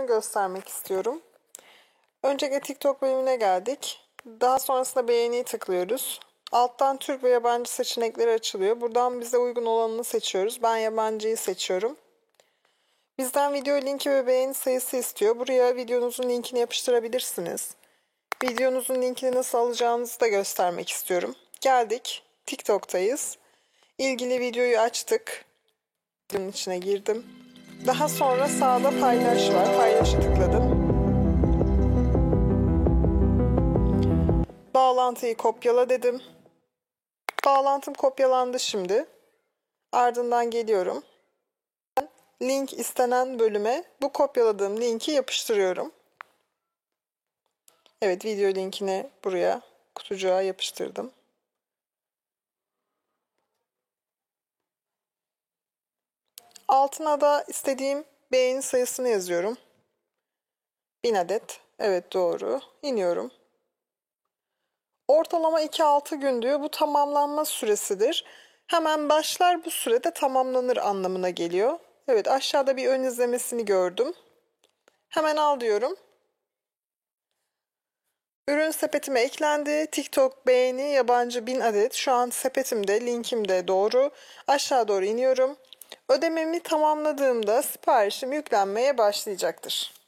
ayarlarını göstermek istiyorum. Öncelikle TikTok bölümüne geldik. Daha sonrasında beğeniyi tıklıyoruz. Alttan Türk ve yabancı seçenekleri açılıyor. Buradan bize uygun olanını seçiyoruz. Ben yabancıyı seçiyorum. Bizden video linki ve beğeni sayısı istiyor. Buraya videonuzun linkini yapıştırabilirsiniz. Videonuzun linkini nasıl alacağınızı da göstermek istiyorum. Geldik. TikTok'tayız. İlgili videoyu açtık. Bunun içine girdim. Daha sonra sağda paylaş var. Paylaşa tıkladım. Bağlantıyı kopyala dedim. Bağlantım kopyalandı şimdi. Ardından geliyorum. Link istenen bölüme bu kopyaladığım linki yapıştırıyorum. Evet video linkini buraya kutucuğa yapıştırdım. Altına da istediğim beğeni sayısını yazıyorum. 1000 adet. Evet doğru. İniyorum. Ortalama 2-6 gün diyor. Bu tamamlanma süresidir. Hemen başlar bu sürede tamamlanır anlamına geliyor. Evet aşağıda bir ön izlemesini gördüm. Hemen al diyorum. Ürün sepetime eklendi. TikTok beğeni yabancı 1000 adet. Şu an sepetimde, linkimde doğru. Aşağı doğru iniyorum. Ödememi tamamladığımda siparişim yüklenmeye başlayacaktır.